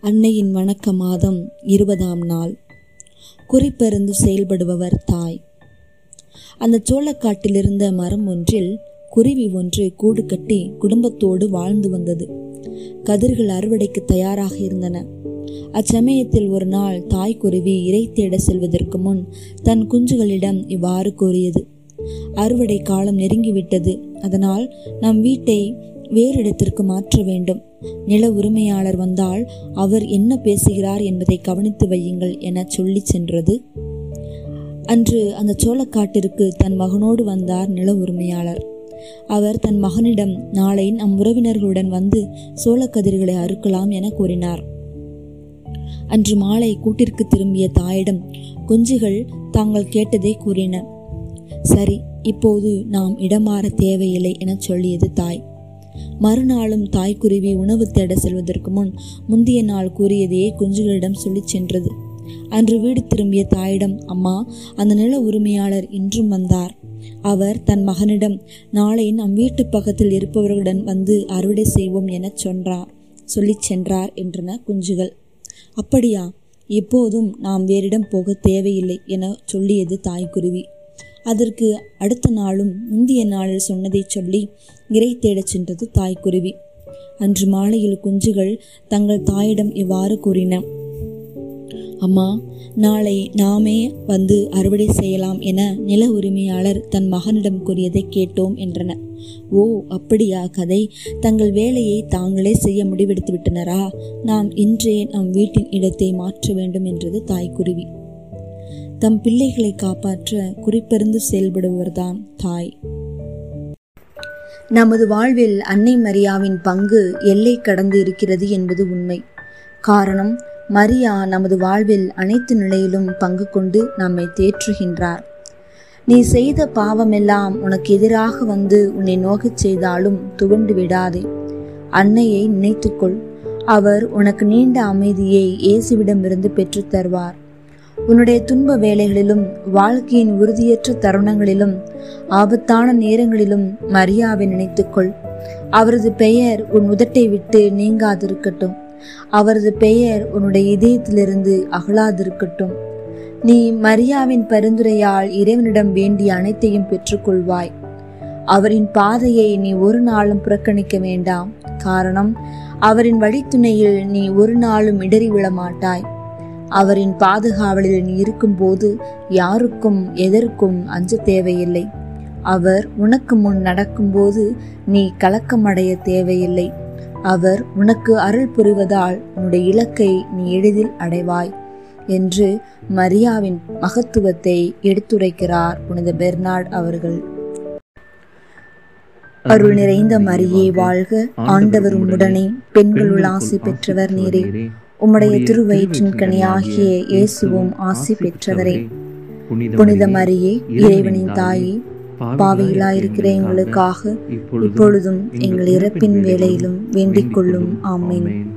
அன்னையின் வணக்க மாதம் இருபதாம் நாள். குறிப்பறிந்து செயல்படுபவர் தாய். அந்த சோளக்காட்டில் இருந்த மரம் ஒன்றில் குருவி ஒன்று கூடு கட்டி குடும்பத்தோடு வாழ்ந்து வந்தது. கதிர்கள் அறுவடைக்கு தயாராக இருந்தன. அச்சமயத்தில் ஒரு நாள் தாய் குருவி இறை தேட செல்வதற்கு முன் தன் குஞ்சுகளிடம் இவ்வாறு கூறியது. அறுவடை காலம் நெருங்கிவிட்டது. அதனால் நம் வீட்டை வேறு இடத்திற்கு மாற்ற வேண்டும். நில உரிமையாளர் வந்தால் அவர் என்ன பேசுகிறார் என்பதை கவனித்து வையுங்கள் என சொல்லி சென்றது. அன்று அந்த சோளக்காட்டிற்கு தன் மகனோடு வந்தார் நில உரிமையாளர். அவர் தன் மகனிடம் நாளை நம் உறவினர்களுடன் வந்து சோளக்கதிர்களை அறுக்கலாம் என கூறினார். அன்று மாலை கூட்டிற்கு திரும்பிய தாயிடம் குஞ்சுகள் தாங்கள் கேட்டதை கூறின. சரி இப்போது நாம் இடமாற தேவையில்லை என சொல்லியது தாய். மறுநாளும் தாய்க்குருவி உணவு தேட செல்வதற்கு முன் முந்தைய நாள் கூறியதையே குஞ்சுகளிடம் சொல்லிச் சென்றது. அன்று வீடு திரும்பிய தாயிடம் அம்மா அந்த நில உரிமையாளர் இன்றும் வந்தார். அவர் தன் மகனிடம் நாளை நம் வீட்டு பக்கத்தில் இருப்பவர்களுடன் வந்து அறுவடை செய்வோம் என சொன்னார். சொல்லிச் சென்றார் என்றன குஞ்சுகள். அப்படியா எப்போதும் நாம் வேறிடம் போக தேவையில்லை என சொல்லியது தாய்க்குருவி அதற்கு அடுத்த நாளும் முந்தைய நாளில் சொன்னதை சொல்லி இறை தேடச் சென்றது தாய்க்குருவி. அன்று மாலையில் குஞ்சுகள் தங்கள் தாயிடம் இவ்வாறு கூறின அம்மா நாளை நாமே வந்து அறுவடை செய்யலாம் என நில உரிமையாளர் தன் மகனிடம் கூறியதை கேட்டோம் என்றன. ஓ அப்படியா கதை. தங்கள் வேலையை தாங்களே செய்ய முடிவெடுத்து விட்டனரா நாம் இன்றே நம் வீட்டின் இடத்தை மாற்ற வேண்டும் என்றது தாய்க்குருவி. தம் பிள்ளைகளை காப்பாற்ற குறிப்பிருந்து செயல்படுவர்தான் தாய். நமது வாழ்வில் அன்னை மரியாவின் பங்கு எல்லை கடந்து இருக்கிறது என்பது உண்மை. காரணம் மரியா நமது வாழ்வில் அனைத்து நிலையிலும் பங்கு கொண்டு நம்மை தேற்றுகின்றார். நீ செய்த பாவமெல்லாம் உனக்கு எதிராக வந்து உன்னை நோகச் செய்தாலும் துவண்டு விடாதே. அன்னையை நினைத்துக்கொள். அவர் உனக்கு நீண்ட அமைதியை இயேசுவிடமிருந்து பெற்றுத் தருவார் உன்னுடைய துன்ப வேலைகளிலும் வாழ்க்கையின் உறுதியற்ற தருணங்களிலும் ஆபத்தான நேரங்களிலும் மரியாவை நினைத்துக்கொள். அவரது பெயர் உன் உதட்டை விட்டு நீங்காதிருக்கட்டும். அவரது பெயர் உன்னுடைய இதயத்திலிருந்து அகலாதிருக்கட்டும். நீ மரியாவின் பரிந்துரையால் இறைவனிடம் வேண்டிய அனைத்தையும் பெற்றுக்கொள்வாய். அவரின் பாதையை நீ ஒரு நாளும் புறக்கணிக்க வேண்டாம். காரணம் அவரின் வழித்துணையில் நீ ஒரு நாளும் இடறி விழ மாட்டாய் அவரின் பாதுகாவலில் நீ இருக்கும்போது யாருக்கும் எதற்கும் அஞ்ச தேவையில்லை. அவர் உனக்கு முன் நடக்கும்போது நீ கலக்கமடைய தேவையில்லை. அவர் உனக்கு அருள் புரிவதால் உன்னுடைய இலக்கை நீ எளிதில் அடைவாய் என்று மரியாவின் மகத்துவத்தை எடுத்துரைக்கிறார் புனித பெர்னார்ட் அவர்கள். அருள் நிறைந்த மரியே வாழ்க. ஆண்டவர் உம்முடனே பெண்களுள் ஆசி பெற்றவர் நீரே. உம்முடைய திருவயிற்றின் கனியாகிய இயேசுவும் ஆசி பெற்றவரே. புனித மரியே இறைவனின் தாயே. பாவையிலாயிருக்கிற எங்களுக்காக. இப்பொழுதும் எங்கள் இறப்பின் வேலையிலும் வேண்டிக் கொள்ளும் ஆமேன்.